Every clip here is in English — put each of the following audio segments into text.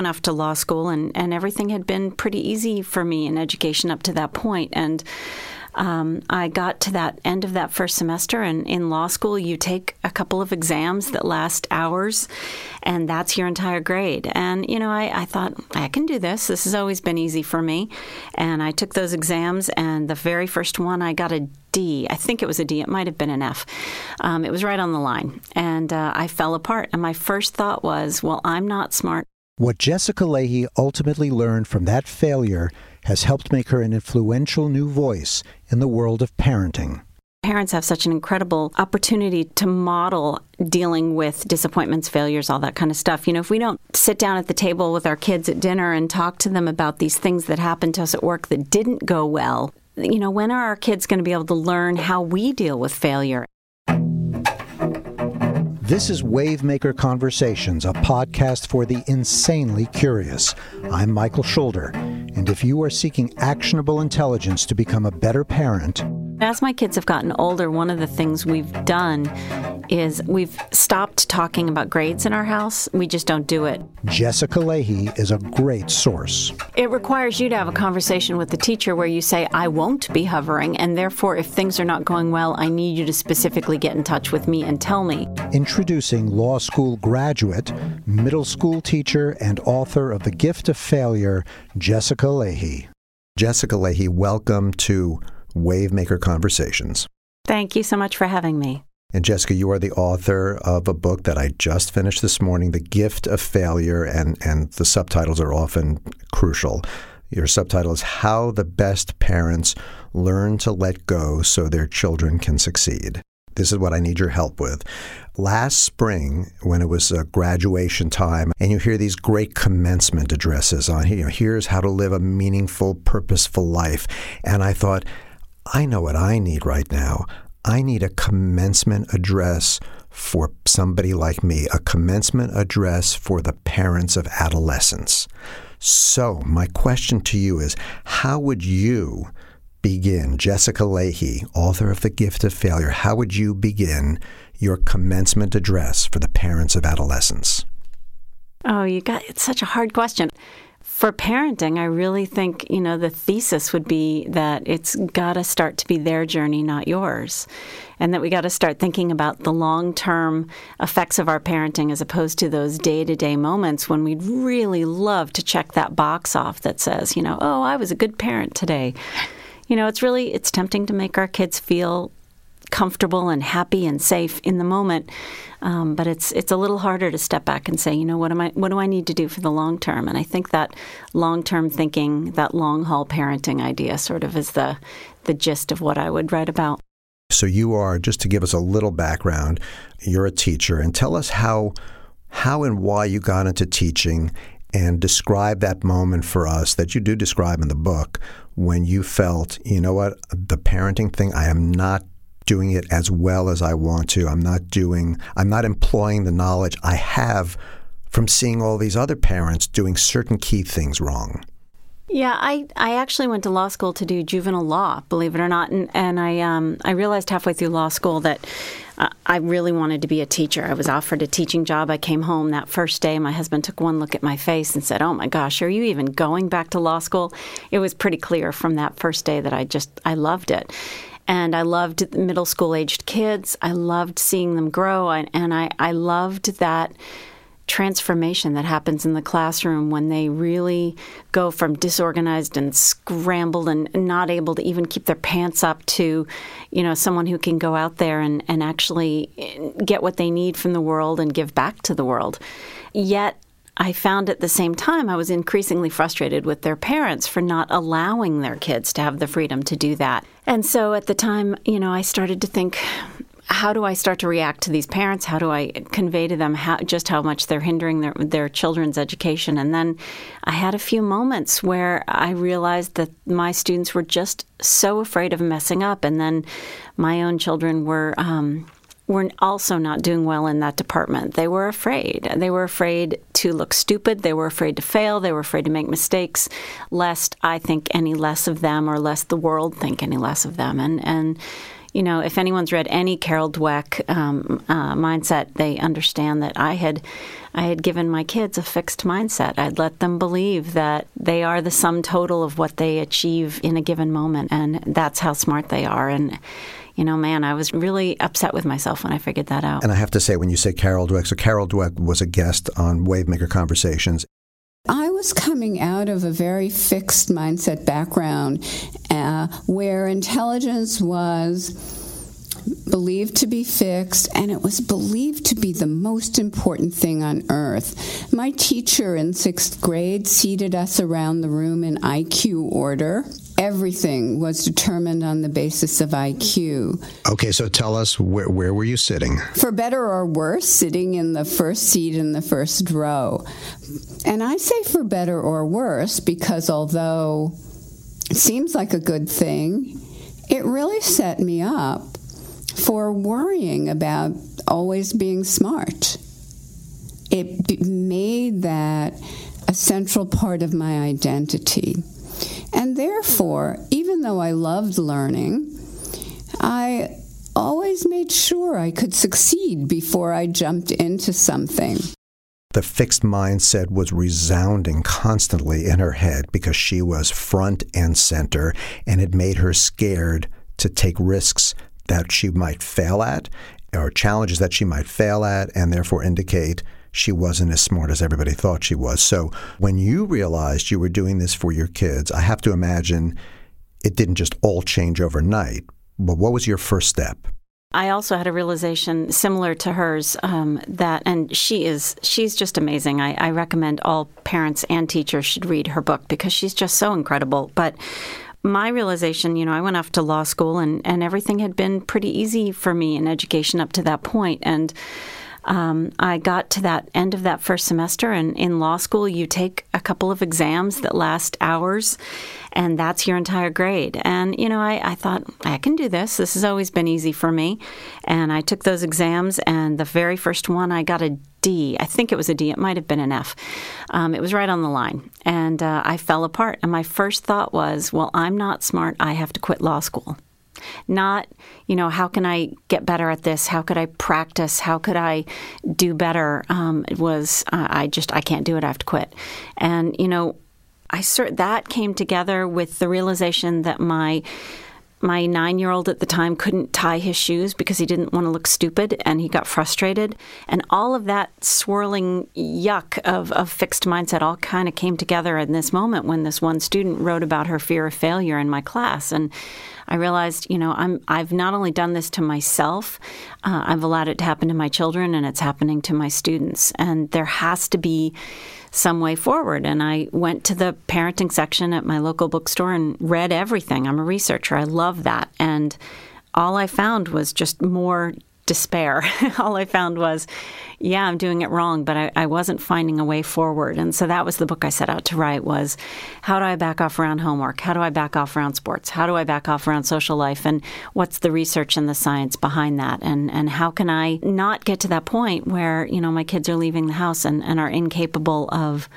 went off to law school, and, and everything had been pretty easy for me in education up to that point. And um, I got to that end of that first semester, and in law school, you take a couple of exams that last hours, and that's your entire grade. And, you know, I, I thought, I can do this. This has always been easy for me. And I took those exams, and the very first one, I got a D. I think it was a D. It might have been an F. Um, it was right on the line. And uh, I fell apart. And my first thought was, well, I'm not smart. What Jessica Lahey ultimately learned from that failure has helped make her an influential new voice in the world of parenting. Parents have such an incredible opportunity to model dealing with disappointments, failures, all that kind of stuff. You know, if we don't sit down at the table with our kids at dinner and talk to them about these things that happened to us at work that didn't go well, you know, when are our kids going to be able to learn how we deal with failure? This is Wavemaker Conversations, a podcast for the insanely curious. I'm Michael Schulder, and if you are seeking actionable intelligence to become a better parent, as my kids have gotten older, one of the things we've done is we've stopped talking about grades in our house. We just don't do it. Jessica Lahey is a great source. It requires you to have a conversation with the teacher where you say, I won't be hovering, and therefore, if things are not going well, I need you to specifically get in touch with me and tell me. Introducing law school graduate, middle school teacher, and author of The Gift of Failure, Jessica Lahey. Jessica Lahey, welcome to Wavemaker Conversations. Thank you so much for having me. And Jessica, you are the author of a book that I just finished this morning, The Gift of Failure, and, and the subtitles are often crucial. Your subtitle is How the Best Parents Learn to Let Go So Their Children Can Succeed. This is what I need your help with. Last spring, when it was uh, graduation time, and you hear these great commencement addresses on, you know, here's how to live a meaningful, purposeful life. And I thought, I know what I need right now. I need a commencement address for somebody like me, a commencement address for the parents of adolescents. So, my question to you is how would you begin, Jessica Lahey, author of The Gift of Failure, how would you begin your commencement address for the parents of adolescents? Oh, you got it's such a hard question for parenting, I really think, you know, the thesis would be that it's got to start to be their journey, not yours. And that we got to start thinking about the long term effects of our parenting as opposed to those day to day moments when we'd really love to check that box off that says, you know, oh, I was a good parent today. You know, it's really it's tempting to make our kids feel comfortable and happy and safe in the moment. Um, but it's it's a little harder to step back and say, you know, what am I? What do I need to do for the long term? And I think that long term thinking, that long haul parenting idea, sort of is the the gist of what I would write about. So you are just to give us a little background. You're a teacher, and tell us how how and why you got into teaching and describe that moment for us that you do describe in the book when you felt, you know what, the parenting thing, I am not doing it as well as I want to. I'm not doing, I'm not employing the knowledge I have from seeing all these other parents doing certain key things wrong. Yeah, I, I actually went to law school to do juvenile law, believe it or not, and, and I um, I realized halfway through law school that uh, I really wanted to be a teacher. I was offered a teaching job. I came home that first day. My husband took one look at my face and said, "Oh my gosh, are you even going back to law school?" It was pretty clear from that first day that I just I loved it, and I loved middle school aged kids. I loved seeing them grow, and, and I, I loved that transformation that happens in the classroom when they really go from disorganized and scrambled and not able to even keep their pants up to, you know, someone who can go out there and, and actually get what they need from the world and give back to the world. Yet I found at the same time I was increasingly frustrated with their parents for not allowing their kids to have the freedom to do that. And so at the time, you know, I started to think, how do I start to react to these parents? How do I convey to them how, just how much they're hindering their, their children's education? And then I had a few moments where I realized that my students were just so afraid of messing up. And then my own children were. Um, were also not doing well in that department. They were afraid. They were afraid to look stupid. They were afraid to fail. They were afraid to make mistakes, lest I think any less of them or lest the world think any less of them. And and you know, if anyone's read any Carol Dweck um, uh, mindset, they understand that I had I had given my kids a fixed mindset. I'd let them believe that they are the sum total of what they achieve in a given moment, and that's how smart they are. And you know, man, I was really upset with myself when I figured that out. And I have to say, when you say Carol Dweck, so Carol Dweck was a guest on Wavemaker Conversations. I was coming out of a very fixed mindset background uh, where intelligence was believed to be fixed, and it was believed to be the most important thing on earth. My teacher in sixth grade seated us around the room in IQ order. Everything was determined on the basis of IQ. Okay, so tell us where, where were you sitting? For better or worse, sitting in the first seat in the first row. And I say for better or worse because although it seems like a good thing, it really set me up for worrying about always being smart. It made that a central part of my identity. And therefore, even though I loved learning, I always made sure I could succeed before I jumped into something. The fixed mindset was resounding constantly in her head because she was front and center, and it made her scared to take risks that she might fail at or challenges that she might fail at and therefore indicate she wasn't as smart as everybody thought she was. So when you realized you were doing this for your kids, I have to imagine it didn't just all change overnight. But what was your first step? I also had a realization similar to hers um, that, and she is, she's just amazing. I, I recommend all parents and teachers should read her book because she's just so incredible. But my realization, you know, I went off to law school and, and everything had been pretty easy for me in education up to that point. And um, I got to that end of that first semester, and in law school, you take a couple of exams that last hours, and that's your entire grade. And, you know, I, I thought, I can do this. This has always been easy for me. And I took those exams, and the very first one, I got a D. I think it was a D. It might have been an F. Um, it was right on the line. And uh, I fell apart. And my first thought was, well, I'm not smart. I have to quit law school. Not, you know, how can I get better at this? How could I practice? How could I do better? Um, it was, uh, I just, I can't do it. I have to quit. And, you know, I cert- that came together with the realization that my my nine year old at the time couldn't tie his shoes because he didn't want to look stupid and he got frustrated. And all of that swirling yuck of, of fixed mindset all kind of came together in this moment when this one student wrote about her fear of failure in my class. And I realized, you know, I'm I've not only done this to myself, uh, I've allowed it to happen to my children, and it's happening to my students. And there has to be some way forward. And I went to the parenting section at my local bookstore and read everything. I'm a researcher. I love that. And all I found was just more despair. All I found was, yeah, I'm doing it wrong, but I, I, wasn't finding a way forward. And so that was the book I set out to write was how do I back off around homework? How do I back off around sports? How do I back off around social life? And what's the research and the science behind that? And and how can I not get to that point where, you know, my kids are leaving the house and, and are incapable of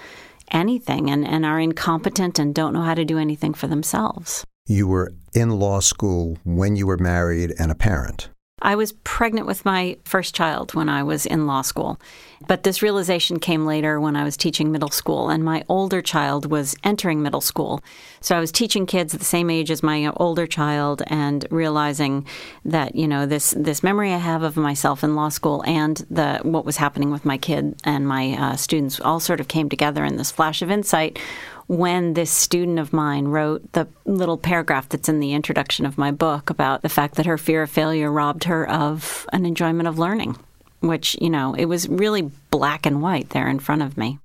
anything and, and are incompetent and don't know how to do anything for themselves. You were in law school when you were married and a parent. I was pregnant with my first child when I was in law school. But this realization came later when I was teaching middle school, and my older child was entering middle school. So I was teaching kids the same age as my older child and realizing that, you know, this, this memory I have of myself in law school and the what was happening with my kid and my uh, students all sort of came together in this flash of insight when this student of mine wrote the little paragraph that's in the introduction of my book about the fact that her fear of failure robbed her of an enjoyment of learning, which, you know, it was really black and white there in front of me.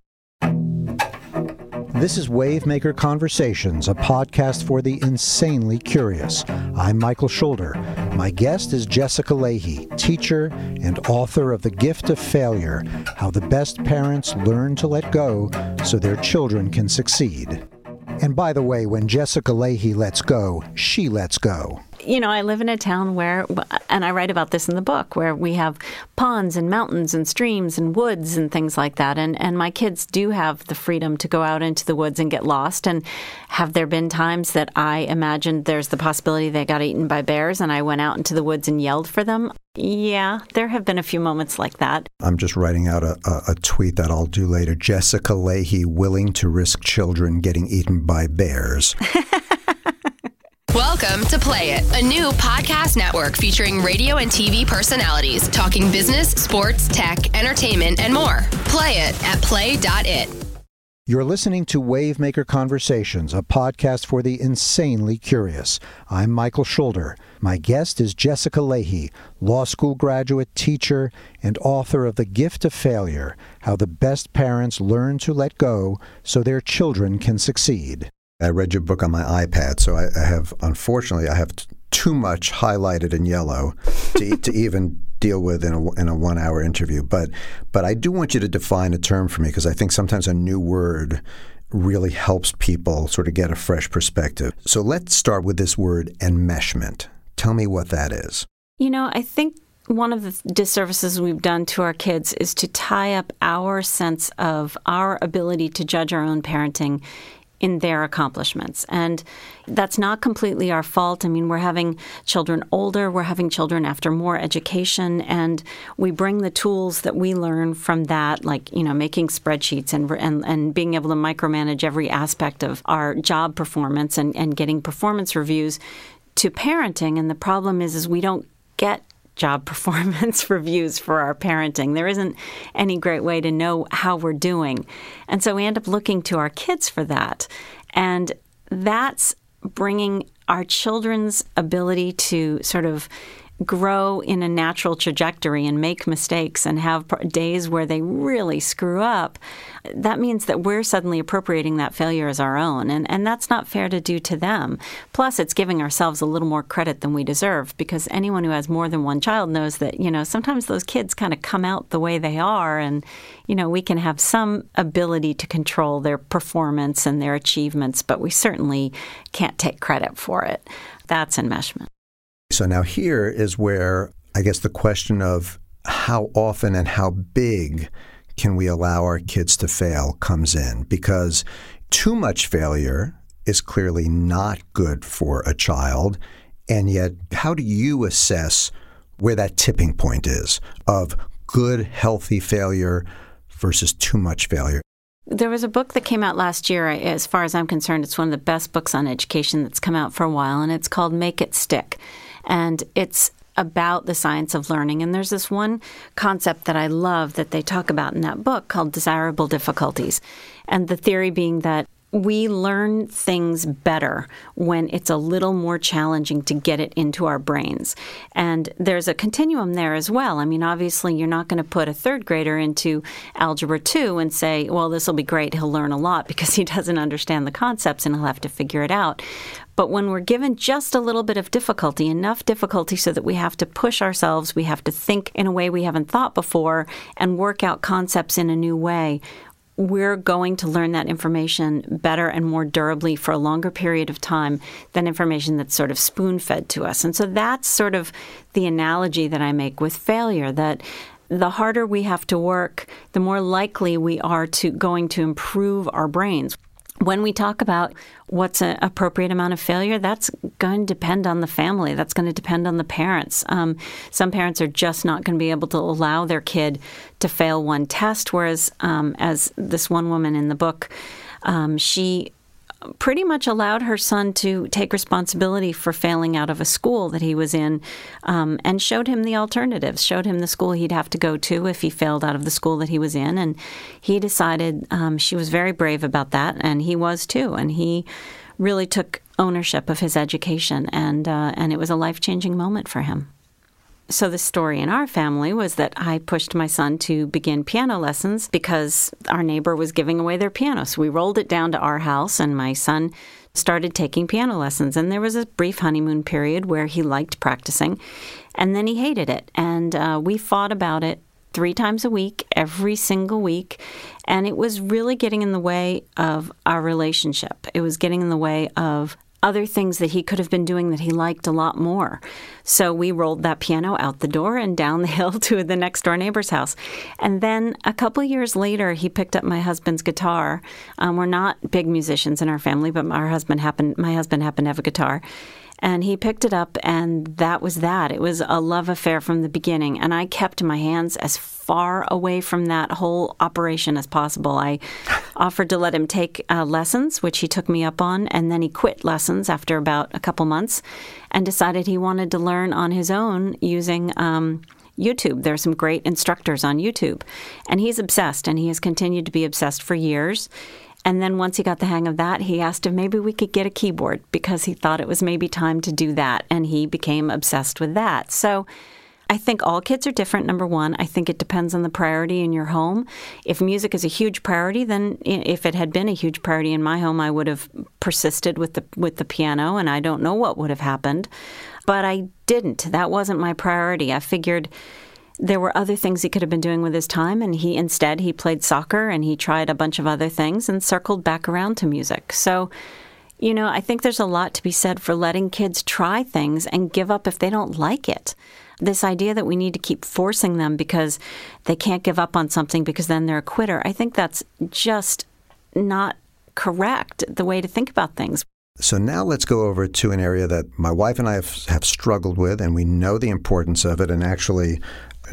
This is Wavemaker Conversations, a podcast for the insanely curious. I'm Michael Schulder. My guest is Jessica Lahey, teacher and author of The Gift of Failure How the Best Parents Learn to Let Go so Their Children Can Succeed. And by the way, when Jessica Lahey lets go, she lets go. You know, I live in a town where, and I write about this in the book, where we have ponds and mountains and streams and woods and things like that. And, and my kids do have the freedom to go out into the woods and get lost. And have there been times that I imagined there's the possibility they got eaten by bears and I went out into the woods and yelled for them? Yeah, there have been a few moments like that. I'm just writing out a, a, a, tweet that I'll do later. Jessica Lahey willing to risk children getting eaten by bears. Welcome to Play It, a new podcast network featuring radio and TV personalities talking business, sports, tech, entertainment, and more. Play it at play.it. You're listening to Wavemaker Conversations, a podcast for the insanely curious. I'm Michael Schulder. My guest is Jessica Lahey, law school graduate, teacher, and author of The Gift of Failure How the Best Parents Learn to Let Go So Their Children Can Succeed. I read your book on my iPad, so I, I have, unfortunately, I have t- too much highlighted in yellow to, to even deal with in a, in a one hour interview. But, but I do want you to define a term for me because I think sometimes a new word really helps people sort of get a fresh perspective. So let's start with this word enmeshment. Tell me what that is. You know, I think one of the disservices we've done to our kids is to tie up our sense of our ability to judge our own parenting in their accomplishments. And that's not completely our fault. I mean, we're having children older, we're having children after more education, and we bring the tools that we learn from that, like, you know, making spreadsheets and, and, and being able to micromanage every aspect of our job performance and, and getting performance reviews to parenting. And the problem is, is we don't get job performance reviews for our parenting. There isn't any great way to know how we're doing. And so we end up looking to our kids for that. And that's bringing our children's ability to sort of grow in a natural trajectory and make mistakes and have days where they really screw up, that means that we're suddenly appropriating that failure as our own. And, and that's not fair to do to them. Plus, it's giving ourselves a little more credit than we deserve because anyone who has more than one child knows that, you know, sometimes those kids kind of come out the way they are. And, you know, we can have some ability to control their performance and their achievements, but we certainly can't take credit for it. That's enmeshment. So now here is where I guess the question of how often and how big can we allow our kids to fail comes in because too much failure is clearly not good for a child. And yet, how do you assess where that tipping point is of good, healthy failure versus too much failure? There was a book that came out last year. As far as I'm concerned, it's one of the best books on education that's come out for a while, and it's called Make It Stick and it's about the science of learning. And there's this one concept that I love that they talk about in that book called desirable difficulties. And the theory being that we learn things better when it's a little more challenging to get it into our brains. And there's a continuum there as well. I mean, obviously, you're not going to put a third grader into Algebra 2 and say, well, this will be great. He'll learn a lot because he doesn't understand the concepts and he'll have to figure it out. But when we're given just a little bit of difficulty, enough difficulty so that we have to push ourselves, we have to think in a way we haven't thought before, and work out concepts in a new way, we're going to learn that information better and more durably for a longer period of time than information that's sort of spoon fed to us. And so that's sort of the analogy that I make with failure that the harder we have to work, the more likely we are to going to improve our brains when we talk about what's an appropriate amount of failure, that's going to depend on the family. That's going to depend on the parents. Um, some parents are just not going to be able to allow their kid to fail one test, whereas, um, as this one woman in the book, um, she pretty much allowed her son to take responsibility for failing out of a school that he was in um, and showed him the alternatives, showed him the school he'd have to go to if he failed out of the school that he was in. And he decided um, she was very brave about that, and he was too. And he really took ownership of his education, and, uh, and it was a life changing moment for him. So, the story in our family was that I pushed my son to begin piano lessons because our neighbor was giving away their piano. So, we rolled it down to our house, and my son started taking piano lessons. And there was a brief honeymoon period where he liked practicing, and then he hated it. And uh, we fought about it three times a week, every single week. And it was really getting in the way of our relationship. It was getting in the way of other things that he could have been doing that he liked a lot more. So we rolled that piano out the door and down the hill to the next door neighbor's house. And then a couple years later, he picked up my husband's guitar. Um, we're not big musicians in our family, but our husband happened. My husband happened to have a guitar, and he picked it up, and that was that. It was a love affair from the beginning. And I kept my hands as far away from that whole operation as possible. I offered to let him take uh, lessons, which he took me up on, and then he quit lessons after about a couple months and decided he wanted to learn on his own using. Um, YouTube. There are some great instructors on YouTube. And he's obsessed, and he has continued to be obsessed for years. And then once he got the hang of that, he asked if maybe we could get a keyboard because he thought it was maybe time to do that. And he became obsessed with that. So I think all kids are different, number one. I think it depends on the priority in your home. If music is a huge priority, then if it had been a huge priority in my home, I would have persisted with the, with the piano, and I don't know what would have happened. But I didn't. That wasn't my priority. I figured there were other things he could have been doing with his time and he instead he played soccer and he tried a bunch of other things and circled back around to music so you know i think there's a lot to be said for letting kids try things and give up if they don't like it this idea that we need to keep forcing them because they can't give up on something because then they're a quitter i think that's just not correct the way to think about things so now let's go over to an area that my wife and I have, have struggled with, and we know the importance of it. And actually,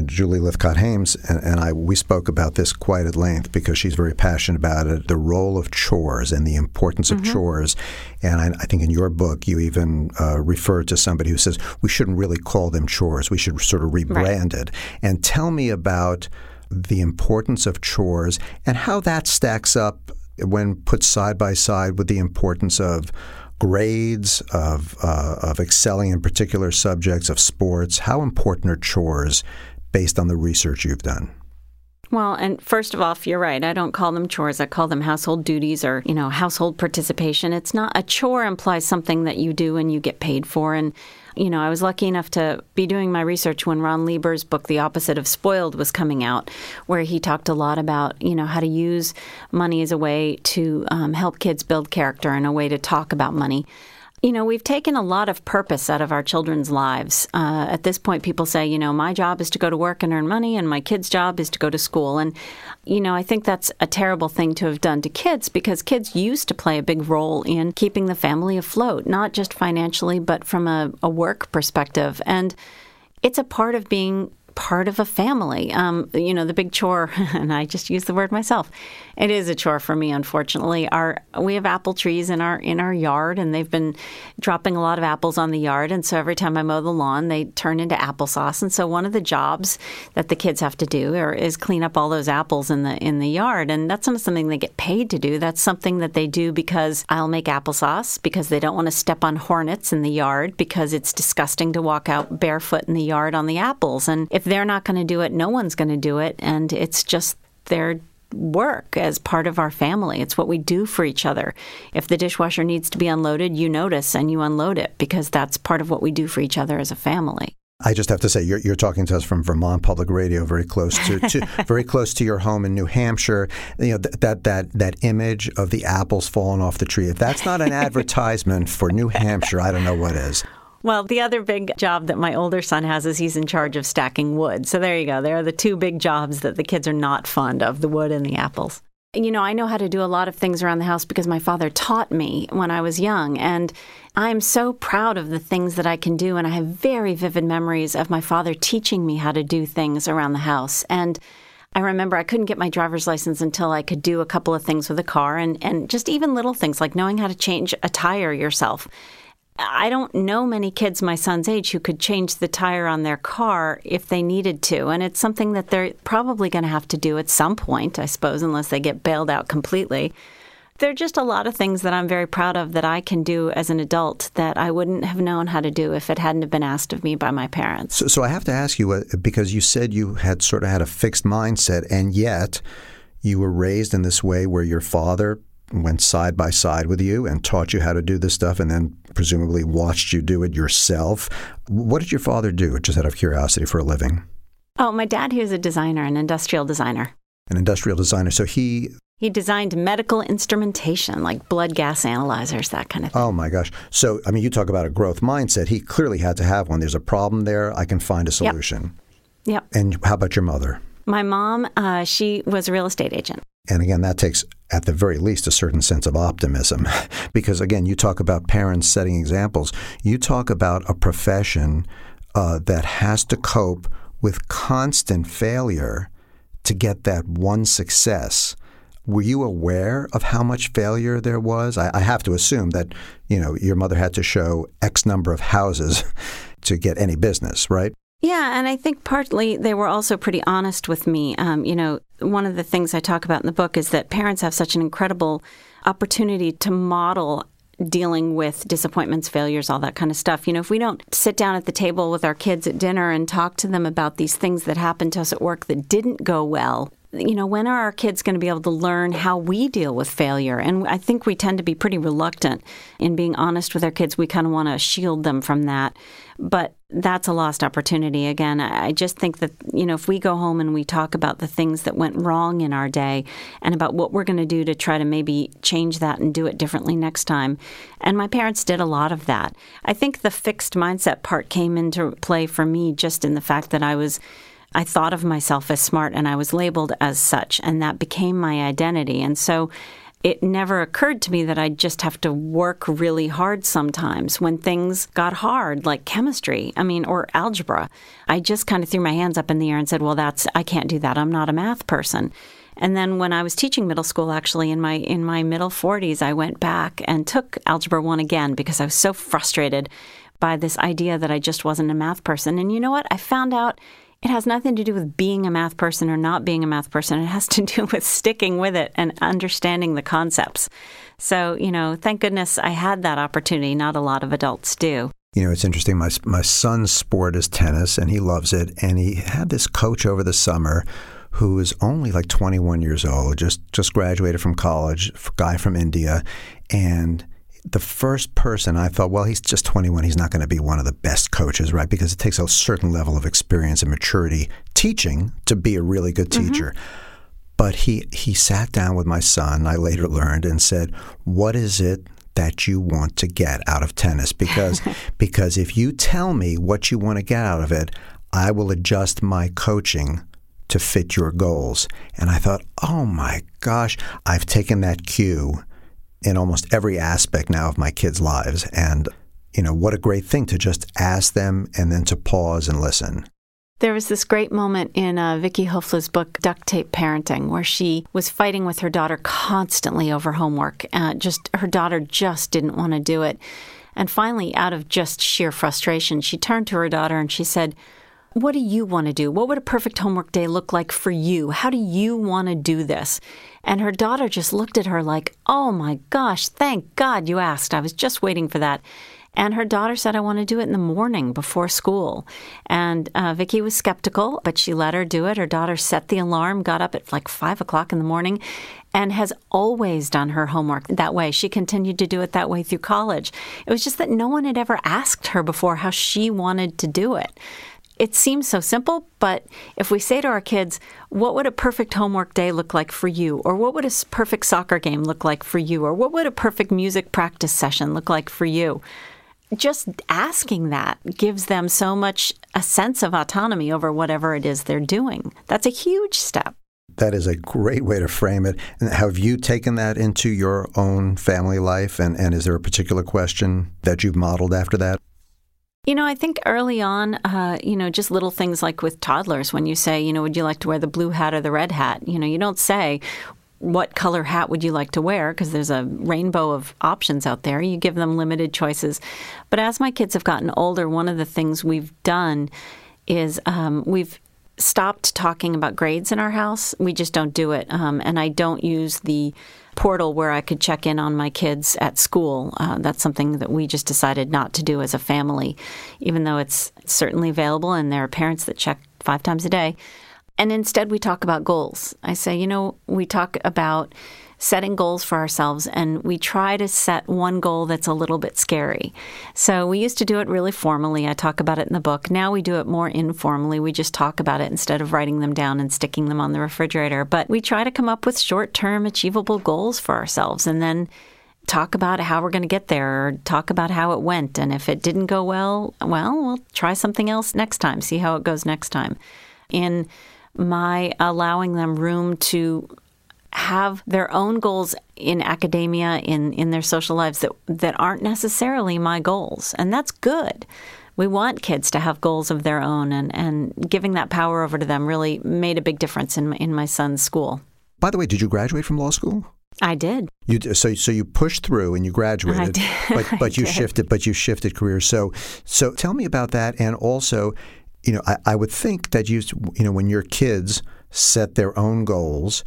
Julie Lythcott Haims and, and, I we spoke about this quite at length because she's very passionate about it. The role of chores and the importance of mm-hmm. chores, and I, I, think in your book you even uh, refer to somebody who says we shouldn't really call them chores. We should sort of rebrand right. it. And tell me about the importance of chores and how that stacks up when put side by side with the importance of grades, of, uh, of excelling in particular subjects, of sports. How important are chores based on the research you've done? Well, and first of all, you're right. I don't call them chores. I call them household duties or, you know, household participation. It's not a chore implies something that you do and you get paid for. And, you know, I was lucky enough to be doing my research when Ron Lieber's book, The Opposite of Spoiled, was coming out, where he talked a lot about, you know, how to use money as a way to um, help kids build character and a way to talk about money. You know, we've taken a lot of purpose out of our children's lives. Uh, at this point, people say, you know, my job is to go to work and earn money, and my kid's job is to go to school. And, you know, I think that's a terrible thing to have done to kids because kids used to play a big role in keeping the family afloat, not just financially, but from a, a work perspective. And it's a part of being part of a family. Um, you know, the big chore, and I just use the word myself. It is a chore for me, unfortunately. Our we have apple trees in our in our yard, and they've been dropping a lot of apples on the yard. And so every time I mow the lawn, they turn into applesauce. And so one of the jobs that the kids have to do are, is clean up all those apples in the in the yard. And that's not something they get paid to do. That's something that they do because I'll make applesauce because they don't want to step on hornets in the yard because it's disgusting to walk out barefoot in the yard on the apples. And if they're not going to do it, no one's going to do it. And it's just their work as part of our family. It's what we do for each other. If the dishwasher needs to be unloaded, you notice and you unload it because that's part of what we do for each other as a family. I just have to say, you're, you're talking to us from Vermont Public Radio, very close to, to very close to your home in New Hampshire. You know th- that that that image of the apples falling off the tree. If that's not an advertisement for New Hampshire, I don't know what is. Well, the other big job that my older son has is he's in charge of stacking wood. So there you go. There are the two big jobs that the kids are not fond of the wood and the apples. You know, I know how to do a lot of things around the house because my father taught me when I was young. And I'm so proud of the things that I can do. And I have very vivid memories of my father teaching me how to do things around the house. And I remember I couldn't get my driver's license until I could do a couple of things with a car and, and just even little things like knowing how to change a tire yourself. I don't know many kids my son's age who could change the tire on their car if they needed to. And it's something that they're probably going to have to do at some point, I suppose, unless they get bailed out completely. There are just a lot of things that I'm very proud of that I can do as an adult that I wouldn't have known how to do if it hadn't been asked of me by my parents. So, so I have to ask you, uh, because you said you had sort of had a fixed mindset, and yet you were raised in this way where your father went side by side with you and taught you how to do this stuff and then presumably watched you do it yourself. What did your father do, just out of curiosity, for a living? Oh, my dad, he was a designer, an industrial designer. An industrial designer. So he He designed medical instrumentation like blood gas analyzers, that kind of thing. Oh my gosh. So, I mean, you talk about a growth mindset. He clearly had to have one. There's a problem there. I can find a solution. Yep. And how about your mother? My mom, uh, she was a real estate agent. And again, that takes, at the very least, a certain sense of optimism. because again, you talk about parents setting examples. You talk about a profession uh, that has to cope with constant failure to get that one success. Were you aware of how much failure there was? I, I have to assume that you know your mother had to show X number of houses to get any business, right? Yeah, and I think partly they were also pretty honest with me. Um, you know, one of the things I talk about in the book is that parents have such an incredible opportunity to model dealing with disappointments, failures, all that kind of stuff. You know, if we don't sit down at the table with our kids at dinner and talk to them about these things that happened to us at work that didn't go well, you know, when are our kids going to be able to learn how we deal with failure? And I think we tend to be pretty reluctant in being honest with our kids. We kind of want to shield them from that. But that's a lost opportunity. Again, I just think that, you know, if we go home and we talk about the things that went wrong in our day and about what we're going to do to try to maybe change that and do it differently next time. And my parents did a lot of that. I think the fixed mindset part came into play for me just in the fact that I was I thought of myself as smart and I was labeled as such, and that became my identity. And so it never occurred to me that I'd just have to work really hard sometimes when things got hard, like chemistry, I mean, or algebra. I just kind of threw my hands up in the air and said, Well, that's, I can't do that. I'm not a math person. And then when I was teaching middle school, actually in my in my middle 40s, I went back and took algebra one again because I was so frustrated by this idea that I just wasn't a math person. And you know what? I found out it has nothing to do with being a math person or not being a math person. It has to do with sticking with it and understanding the concepts. So, you know, thank goodness I had that opportunity. Not a lot of adults do. You know, it's interesting. My my son's sport is tennis, and he loves it. And he had this coach over the summer who is only like 21 years old, just just graduated from college, guy from India, and the first person I thought, well, he's just 21. He's not going to be one of the best coaches, right? Because it takes a certain level of experience and maturity teaching to be a really good mm-hmm. teacher. Mm-hmm. But he, he sat down with my son, I later learned, and said, What is it that you want to get out of tennis? Because, because if you tell me what you want to get out of it, I will adjust my coaching to fit your goals. And I thought, oh my gosh, I've taken that cue in almost every aspect now of my kids' lives. And, you know, what a great thing to just ask them and then to pause and listen. There was this great moment in uh, Vicki Hoefle's book, Duct Tape Parenting, where she was fighting with her daughter constantly over homework. Uh, just her daughter just didn't want to do it. And finally, out of just sheer frustration, she turned to her daughter and she said, What do you want to do? What would a perfect homework day look like for you? How do you want to do this? And her daughter just looked at her like, Oh my gosh, thank God you asked. I was just waiting for that. And her daughter said, I want to do it in the morning before school. And uh, Vicki was skeptical, but she let her do it. Her daughter set the alarm, got up at like five o'clock in the morning, and has always done her homework that way. She continued to do it that way through college. It was just that no one had ever asked her before how she wanted to do it it seems so simple, but if we say to our kids, what would a perfect homework day look like for you? Or what would a perfect soccer game look like for you? Or what would a perfect music practice session look like for you? Just asking that gives them so much a sense of autonomy over whatever it is they're doing. That's a huge step. That is a great way to frame it. And have you taken that into your own family life? And, and is there a particular question that you've modeled after that? You know, I think early on, uh, you know, just little things like with toddlers, when you say, you know, would you like to wear the blue hat or the red hat? You know, you don't say, what color hat would you like to wear? Because there's a rainbow of options out there. You give them limited choices. But as my kids have gotten older, one of the things we've done is um, we've stopped talking about grades in our house. We just don't do it. Um, and I don't use the portal where I could check in on my kids at school. Uh, that's something that we just decided not to do as a family, even though it's certainly available and there are parents that check five times a day. And instead, we talk about goals. I say, you know, we talk about setting goals for ourselves and we try to set one goal that's a little bit scary. So we used to do it really formally. I talk about it in the book. Now we do it more informally. We just talk about it instead of writing them down and sticking them on the refrigerator. But we try to come up with short term achievable goals for ourselves and then talk about how we're going to get there or talk about how it went. And if it didn't go well, well, we'll try something else next time, see how it goes next time. In my allowing them room to have their own goals in academia, in, in their social lives that, that aren't necessarily my goals. And that's good. We want kids to have goals of their own, and, and giving that power over to them really made a big difference in my, in my son's school. By the way, did you graduate from law school? I did. You so so you pushed through and you graduated, I did. but but you did. shifted but you shifted careers. So so tell me about that, and also, you know, I, I would think that you you know when your kids set their own goals,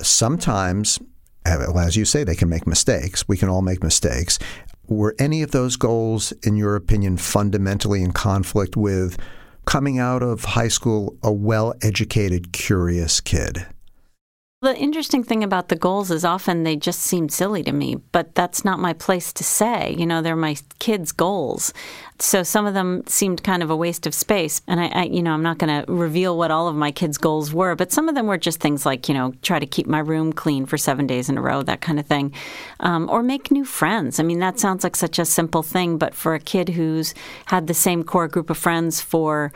sometimes, uh, well, as you say, they can make mistakes. We can all make mistakes. Were any of those goals, in your opinion, fundamentally in conflict with coming out of high school a well-educated, curious kid? The interesting thing about the goals is often they just seem silly to me, but that's not my place to say. You know, they're my kids' goals. So some of them seemed kind of a waste of space. And I, I you know, I'm not going to reveal what all of my kids' goals were, but some of them were just things like, you know, try to keep my room clean for seven days in a row, that kind of thing. Um, or make new friends. I mean, that sounds like such a simple thing, but for a kid who's had the same core group of friends for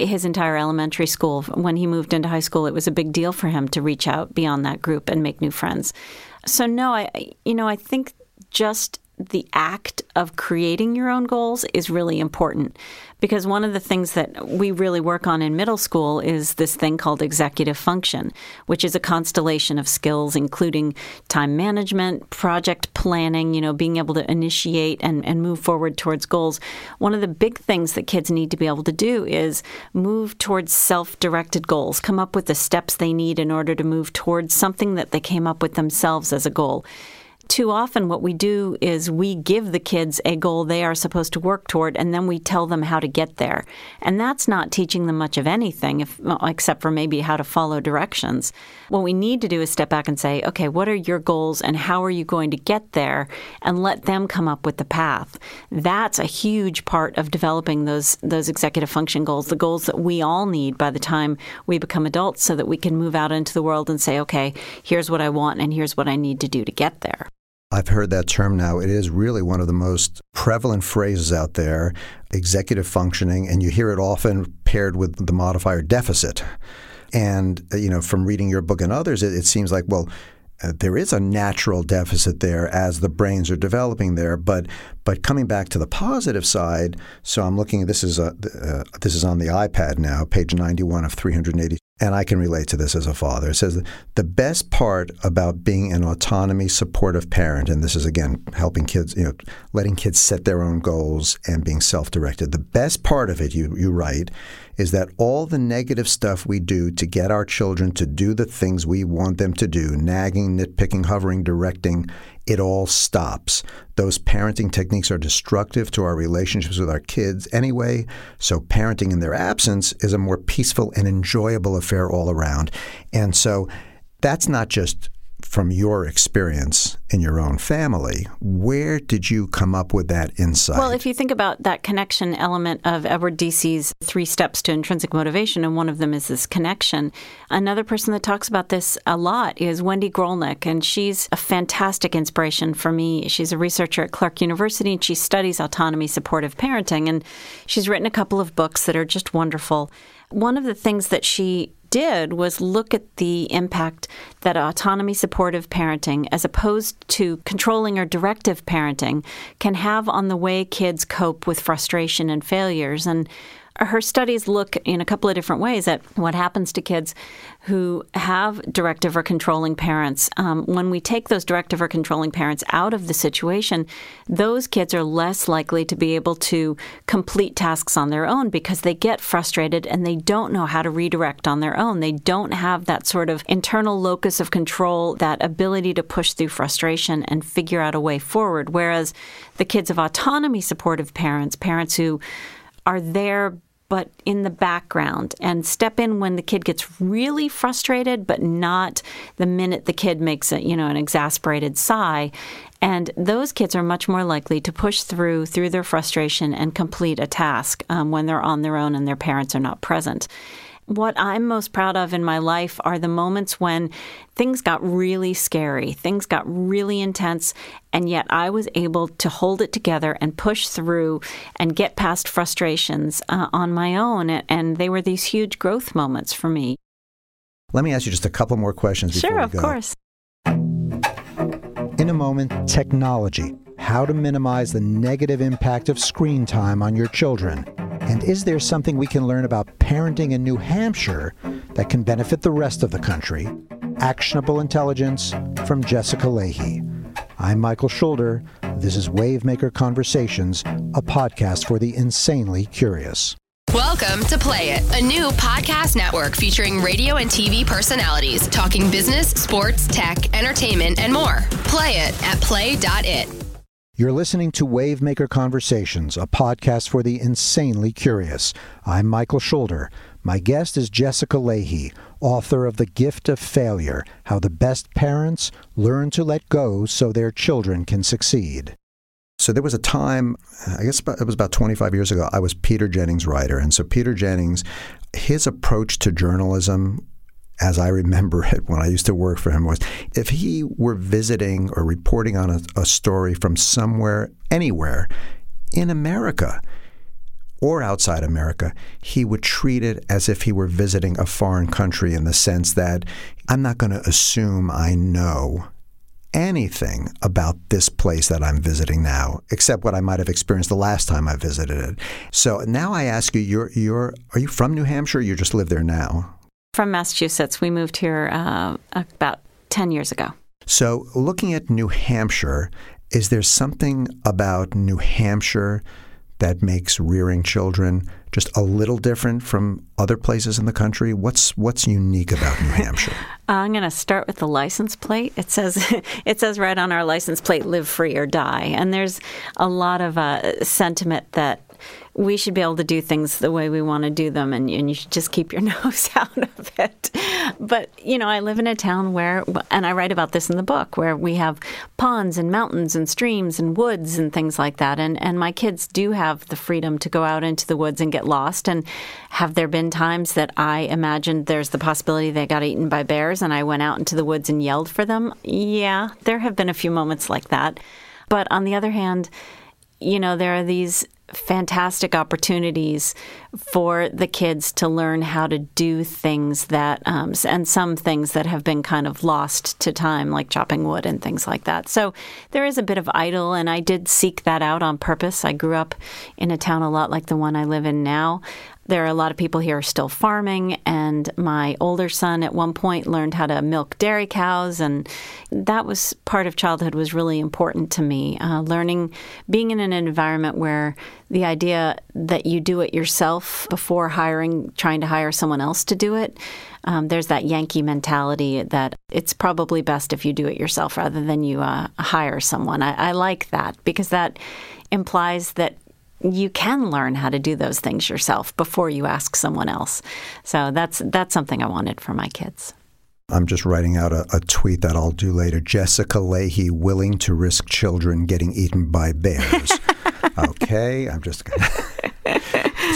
his entire elementary school. When he moved into high school, it was a big deal for him to reach out beyond that group and make new friends. So no, I you know, I think just the act of creating your own goals is really important because one of the things that we really work on in middle school is this thing called executive function, which is a constellation of skills, including time management, project planning, you know, being able to initiate and, and move forward towards goals. One of the big things that kids need to be able to do is move towards self directed goals, come up with the steps they need in order to move towards something that they came up with themselves as a goal too often what we do is we give the kids a goal they are supposed to work toward and then we tell them how to get there. And that's not teaching them much of anything if, except for maybe how to follow directions. What we need to do is step back and say okay what are your goals and how are you going to get there? And let them come up with the path. That's a huge part of developing those those executive function goals the goals that we all need by the time we become adults so that we can move out into the world and say okay here's what I want and here's what I need to do to get there I've heard that term now. It is really one of the most prevalent phrases out there executive functioning, and you hear it often paired with the modifier deficit. And, uh, you know, from reading your book and others, it, it seems like, well, uh, there is a natural deficit there as the brains are developing there. But but coming back to the positive side, so I'm looking. This is a uh, this is on the iPad now, page 91 of 380, and I can relate to this as a father. It says the best part about being an autonomy supportive parent, and this is again helping kids, you know, letting kids set their own goals and being self-directed. The best part of it, you you write, is that all the negative stuff we do to get our children to do the things we want them to do, nagging, nitpicking, hovering, directing, it all stops. Those parenting techniques are destructive to our relationships with our kids anyway, so parenting in their absence is a more peaceful and enjoyable affair all around. And so that's not just from your experience in your own family, where did you come up with that insight? Well, if you think about that connection element of Edward Deci's three steps to intrinsic motivation, and one of them is this connection, another person that talks about this a lot is Wendy Grolnick, and she's a fantastic inspiration for me. She's a researcher at Clark University, and she studies autonomy supportive parenting, and she's written a couple of books that are just wonderful. One of the things that she did was look at the impact that autonomy supportive parenting, as opposed to controlling or directive parenting, can have on the way kids cope with frustration and failures. And her studies look in a couple of different ways at what happens to kids who have directive or controlling parents. Um, when we take those directive or controlling parents out of the situation, those kids are less likely to be able to complete tasks on their own because they get frustrated and they don't know how to redirect on their own. They don't have that sort of internal locus of control, that ability to push through frustration and figure out a way forward. Whereas the kids of autonomy supportive parents, parents who are there but in the background and step in when the kid gets really frustrated, but not the minute the kid makes a, you know, an exasperated sigh. And those kids are much more likely to push through through their frustration and complete a task um, when they're on their own and their parents are not present. What I'm most proud of in my life are the moments when things got really scary, things got really intense, and yet I was able to hold it together and push through and get past frustrations uh, on my own. And they were these huge growth moments for me. Let me ask you just a couple more questions before sure, of course. In a moment, technology. How to minimize the negative impact of screen time on your children. And is there something we can learn about parenting in New Hampshire that can benefit the rest of the country? Actionable intelligence from Jessica Lahey. I'm Michael Schulder. This is Wavemaker Conversations, a podcast for the insanely curious. Welcome to Play It, a new podcast network featuring radio and TV personalities talking business, sports, tech, entertainment, and more. Play it at play.it. You're listening to Wavemaker Conversations, a podcast for the insanely curious. I'm Michael Schulder. My guest is Jessica Lahey, author of The Gift of Failure How the Best Parents Learn to Let Go So Their Children Can Succeed. So there was a time, I guess it was about 25 years ago, I was Peter Jennings' writer. And so Peter Jennings, his approach to journalism as I remember it when I used to work for him, was if he were visiting or reporting on a, a story from somewhere, anywhere in America or outside America, he would treat it as if he were visiting a foreign country in the sense that I'm not going to assume I know anything about this place that I'm visiting now, except what I might have experienced the last time I visited it. So now I ask you, you're, you're, are you from New Hampshire? you just live there now? From Massachusetts. We moved here uh, about 10 years ago. So, looking at New Hampshire, is there something about New Hampshire that makes rearing children just a little different from other places in the country? What's what's unique about New Hampshire? I'm going to start with the license plate. It says it says right on our license plate, "Live free or die," and there's a lot of uh, sentiment that we should be able to do things the way we want to do them, and, and you should just keep your nose out of it. But, you know, I live in a town where, and I write about this in the book, where we have ponds and mountains and streams and woods and things like that. And, and my kids do have the freedom to go out into the woods and get lost. And have there been times that I imagined there's the possibility they got eaten by bears and I went out into the woods and yelled for them? Yeah, there have been a few moments like that. But on the other hand, you know, there are these fantastic opportunities for the kids to learn how to do things that, um, and some things that have been kind of lost to time, like chopping wood and things like that. So there is a bit of idyll, and I did seek that out on purpose. I grew up in a town a lot like the one I live in now. There are a lot of people here still farming, and my older son at one point learned how to milk dairy cows, and that was part of childhood was really important to me. Uh, learning, being in an environment where the idea that you do it yourself before hiring, trying to hire someone else to do it. Um, there's that Yankee mentality that it's probably best if you do it yourself rather than you uh, hire someone. I, I like that because that implies that you can learn how to do those things yourself before you ask someone else. So that's that's something I wanted for my kids. I'm just writing out a, a, tweet that I'll do later. Jessica Lahey willing to risk children getting eaten by bears. okay, I'm just gonna.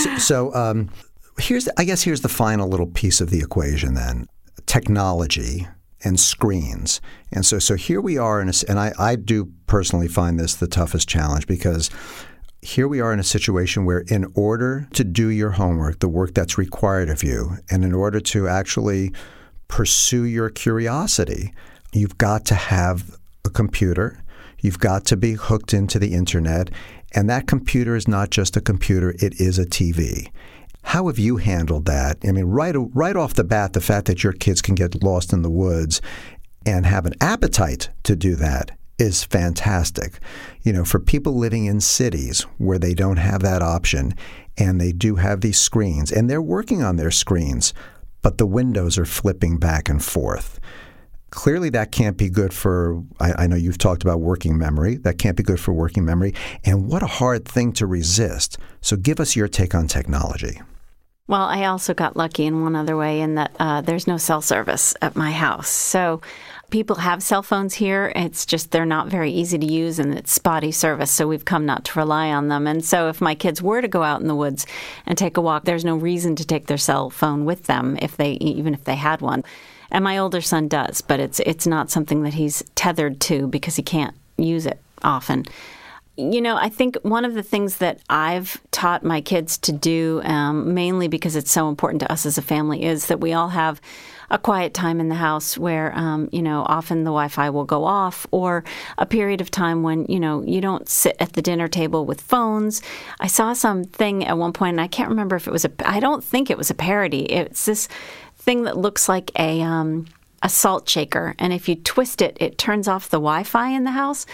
so, so um, here's the, I guess here's the final little piece of the equation then technology and screens. And so so here we are in a, and I, I do personally find this the toughest challenge because here we are in a situation where, in order to do your homework, the work that's required of you, and in order to actually pursue your curiosity, you've got to have a computer, you've got to be hooked into the internet, and that computer is not just a computer, it is a TV. How have you handled that? I mean, right, right off the bat, the fact that your kids can get lost in the woods and have an appetite to do that is fantastic. You know, for people living in cities where they don't have that option and they do have these screens and they're working on their screens, but the windows are flipping back and forth. Clearly, that can't be good for. I, I, know you've talked about working memory. That can't be good for working memory. And what a hard thing to resist. So, give us your take on technology. Well, I also got lucky in one other way in that uh, there's no cell service at my house. So people have cell phones here. It's just they're not very easy to use and it's spotty service. So we've come not to rely on them. And so if my kids were to go out in the woods and take a walk, there's no reason to take their cell phone with them if they even if they had one. And my older son does, but it's it's not something that he's tethered to because he can't use it often. You know, I think one of the things that I've taught my kids to do, um, mainly because it's so important to us as a family, is that we all have a quiet time in the house where, um, you know, often the Wi Fi will go off, or a period of time when, you know, you don't sit at the dinner table with phones. I saw something at one point, and I can't remember if it was a, I don't think it was a parody. It's this thing that looks like a, um, a salt shaker. And if you twist it, it turns off the Wi Fi in the house.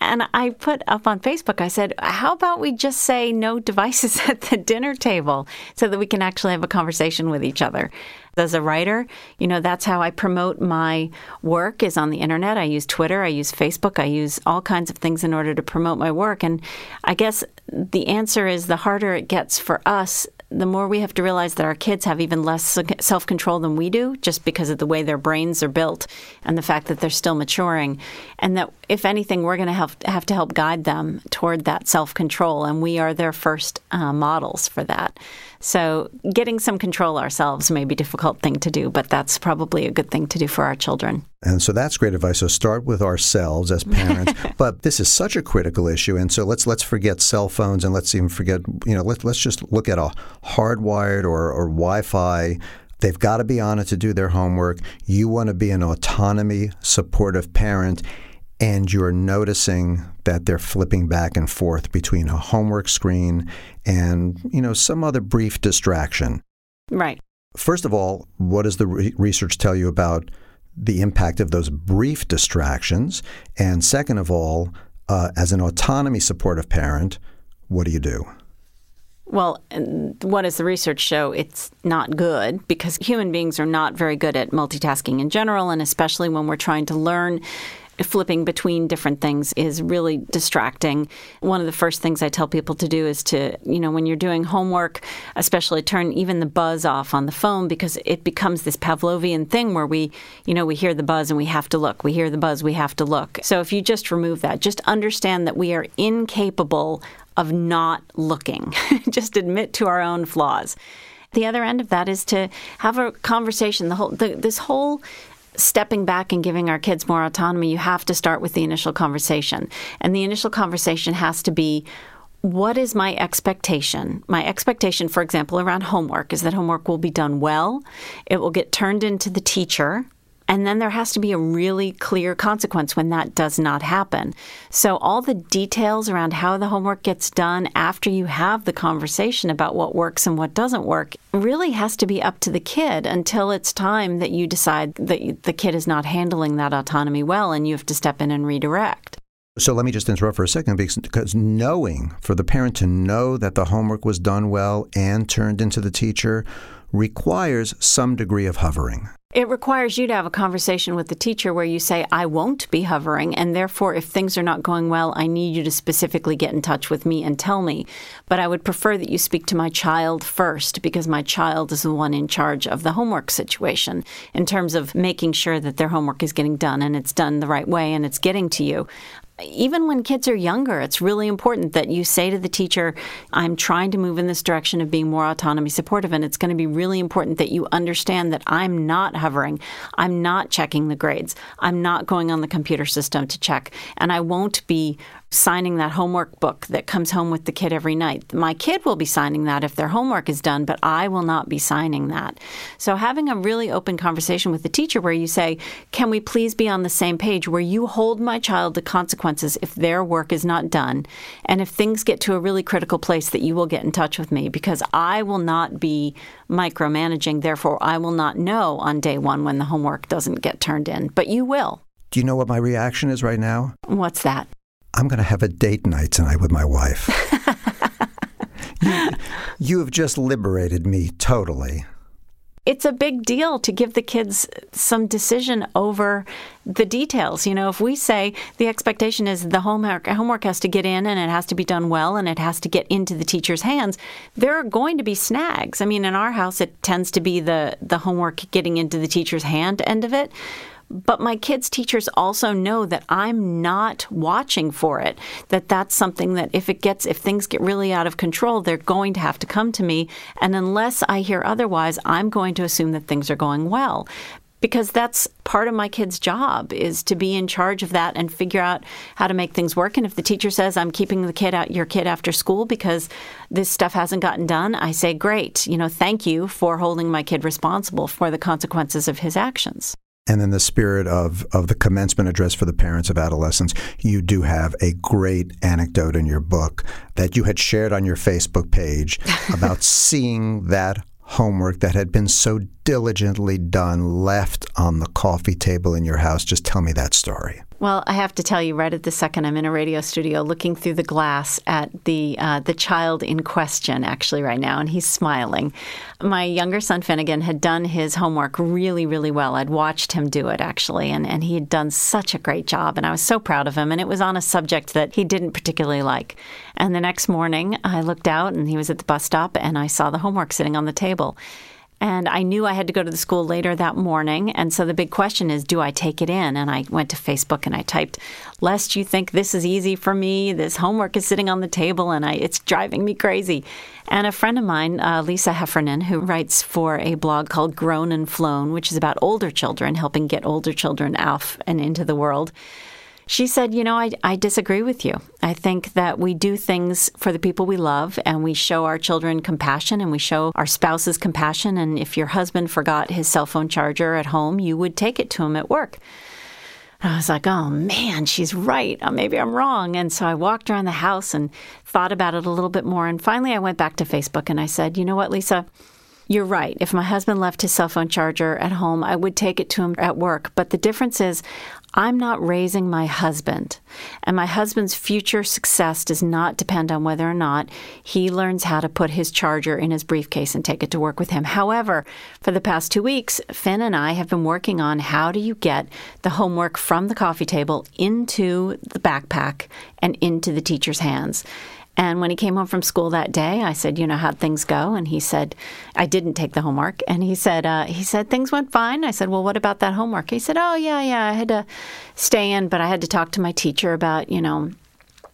And I put up on Facebook, I said, how about we just say no devices at the dinner table so that we can actually have a conversation with each other? As a writer, you know, that's how I promote my work is on the internet. I use Twitter, I use Facebook, I use all kinds of things in order to promote my work. And I guess the answer is the harder it gets for us the more we have to realize that our kids have even less self control than we do, just because of the way their brains are built and the fact that they're still maturing. And that, if anything, we're going to have, have to help guide them toward that self control. And we are their first uh, models for that. So, getting some control ourselves may be a difficult thing to do, but that's probably a good thing to do for our children. And so that's great advice. So start with ourselves as parents. but this is such a critical issue, and so let's let's forget cell phones and let's even forget you know let, let's just look at a hardwired or, or Wi-Fi. They've got to be on it to do their homework. You want to be an autonomy, supportive parent and you're noticing that they're flipping back and forth between a homework screen and you know some other brief distraction. Right. First of all, what does the re- research tell you about the impact of those brief distractions? And second of all, uh, as an autonomy supportive parent, what do you do? Well, what does the research show? It's not good because human beings are not very good at multitasking in general, and especially when we're trying to learn flipping between different things is really distracting. One of the first things I tell people to do is to, you know, when you're doing homework, especially turn even the buzz off on the phone because it becomes this Pavlovian thing where we, you know, we hear the buzz and we have to look. We hear the buzz, we have to look. So if you just remove that, just understand that we are incapable of not looking. just admit to our own flaws. The other end of that is to have a conversation. The whole the, this whole stepping back and giving our kids more autonomy, you have to start with the initial conversation. And the initial conversation has to be what is my expectation? My expectation, for example, around homework is that homework will be done well, it will get turned into the teacher and then there has to be a really clear consequence when that does not happen. So, all the details around how the homework gets done after you have the conversation about what works and what doesn't work really has to be up to the kid until it's time that you decide that the kid is not handling that autonomy well and you have to step in and redirect. So let me just interrupt for a second because knowing, for the parent to know that the homework was done well and turned into the teacher requires some degree of hovering. It requires you to have a conversation with the teacher where you say, I won't be hovering, and therefore, if things are not going well, I need you to specifically get in touch with me and tell me. But I would prefer that you speak to my child first because my child is the one in charge of the homework situation in terms of making sure that their homework is getting done and it's done the right way and it's getting to you even when kids are younger, it's really important that you say to the teacher, I'm trying to move in this direction of being more autonomy supportive. And it's going to be really important that you understand that I'm not hovering. I'm not checking the grades. I'm not going on the computer system to check. And I won't be signing that homework book that comes home with the kid every night. My kid will be signing that if their homework is done, but I will not be signing that. So, having a really open conversation with the teacher where you say, Can we please be on the same page where you hold my child to consequences if their work is not done? And if things get to a really critical place, that you will get in touch with me because I will not be micromanaging. Therefore, I will not know on day one when the homework doesn't get turned in, but you will. Do you know what my reaction is right now? What's that? I'm going to have a date night tonight with my wife. you, you have just liberated me totally. it's a big deal to give the kids some decision over the details. You know, if we say the expectation is the homework homework has to get in and it has to be done well and it has to get into the teacher's hands, there are going to be snags. I mean, in our house it tends to be the the homework getting into the teacher's hand end of it. But my kids' teachers also know that I'm not watching for it. That that's something that if it gets if things get really out of control, they're going to have to come to me. And unless I hear otherwise, I'm going to assume that things are going well because that's part of my kid's job is to be in charge of that and figure out how to make things work and if the teacher says i'm keeping the kid out your kid after school because this stuff hasn't gotten done i say great you know thank you for holding my kid responsible for the consequences of his actions and in the spirit of, of the commencement address for the parents of adolescents, you do have a great anecdote in your book that you had shared on your Facebook page about seeing that homework that had been so diligently done left on the coffee table in your house. Just tell me that story. Well, I have to tell you, right at the second, I'm in a radio studio looking through the glass at the uh, the child in question, actually, right now, and he's smiling. My younger son Finnegan had done his homework really, really well. I'd watched him do it actually, and and he had done such a great job, and I was so proud of him. And it was on a subject that he didn't particularly like. And the next morning, I looked out, and he was at the bus stop, and I saw the homework sitting on the table. And I knew I had to go to the school later that morning. And so the big question is, do I take it in? And I went to Facebook and I typed, lest you think this is easy for me, this homework is sitting on the table and I, it's driving me crazy. And a friend of mine, uh, Lisa Heffernan, who writes for a blog called Grown and Flown, which is about older children, helping get older children out and into the world, she said, You know, I, I disagree with you. I think that we do things for the people we love and we show our children compassion and we show our spouses compassion. And if your husband forgot his cell phone charger at home, you would take it to him at work. I was like, oh man, she's right. Uh, maybe I'm wrong. And so I walked around the house and thought about it a little bit more. And finally, I went back to Facebook and I said, you know what, Lisa? You're right. If my husband left his cell phone charger at home, I would take it to him at work. But the difference is, I'm not raising my husband, and my husband's future success does not depend on whether or not he learns how to put his charger in his briefcase and take it to work with him. However, for the past two weeks, Finn and I have been working on how do you get the homework from the coffee table into the backpack and into the teacher's hands. And when he came home from school that day, I said, "You know how'd things go?" And he said, "I didn't take the homework." And he said, uh, "He said things went fine." I said, "Well, what about that homework?" He said, "Oh yeah, yeah, I had to stay in, but I had to talk to my teacher about you know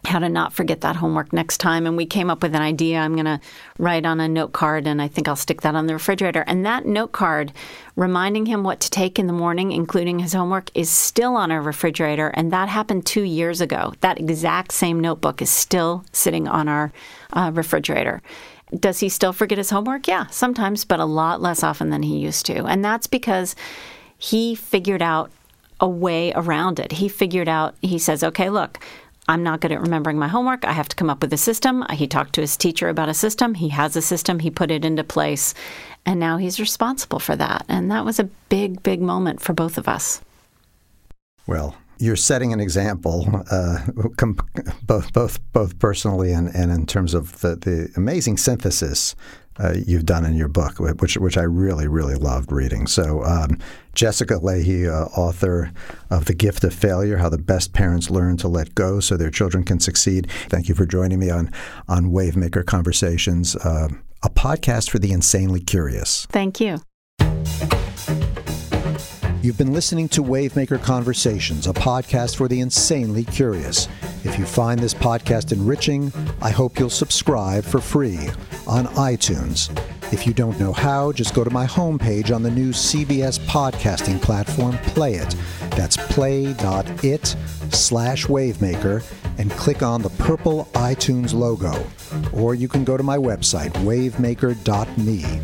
how to not forget that homework next time. And we came up with an idea. I'm going to write on a note card and I think I'll stick that on the refrigerator. And that note card reminding him what to take in the morning, including his homework, is still on our refrigerator. And that happened two years ago. That exact same notebook is still sitting on our uh, refrigerator. Does he still forget his homework? Yeah, sometimes, but a lot less often than he used to. And that's because he figured out a way around it. He figured out, he says, okay, look, I'm not good at remembering my homework. I have to come up with a system. He talked to his teacher about a system. He has a system. He put it into place. And now he's responsible for that. And that was a big, big moment for both of us. Well, you're setting an example, uh, com- both both both personally and, and in terms of the, the amazing synthesis uh, you've done in your book, which which I really really loved reading. So, um, Jessica Lahey, uh, author of The Gift of Failure: How the Best Parents Learn to Let Go So Their Children Can Succeed. Thank you for joining me on on Wavemaker Conversations, uh, a podcast for the insanely curious. Thank you. You've been listening to Wavemaker Conversations, a podcast for the insanely curious. If you find this podcast enriching, I hope you'll subscribe for free on iTunes. If you don't know how, just go to my homepage on the new CBS podcasting platform, Play It. That's play.it slash Wavemaker and click on the purple iTunes logo. Or you can go to my website, wavemaker.me.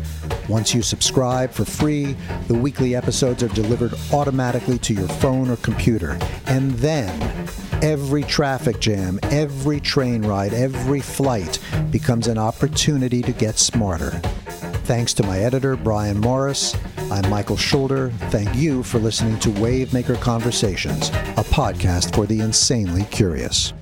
Once you subscribe for free, the weekly episodes are delivered automatically to your phone or computer. And then, every traffic jam, every train ride, every flight becomes an opportunity to get smarter. Thanks to my editor, Brian Morris. I'm Michael Schulder. Thank you for listening to Wavemaker Conversations, a podcast for the insanely curious.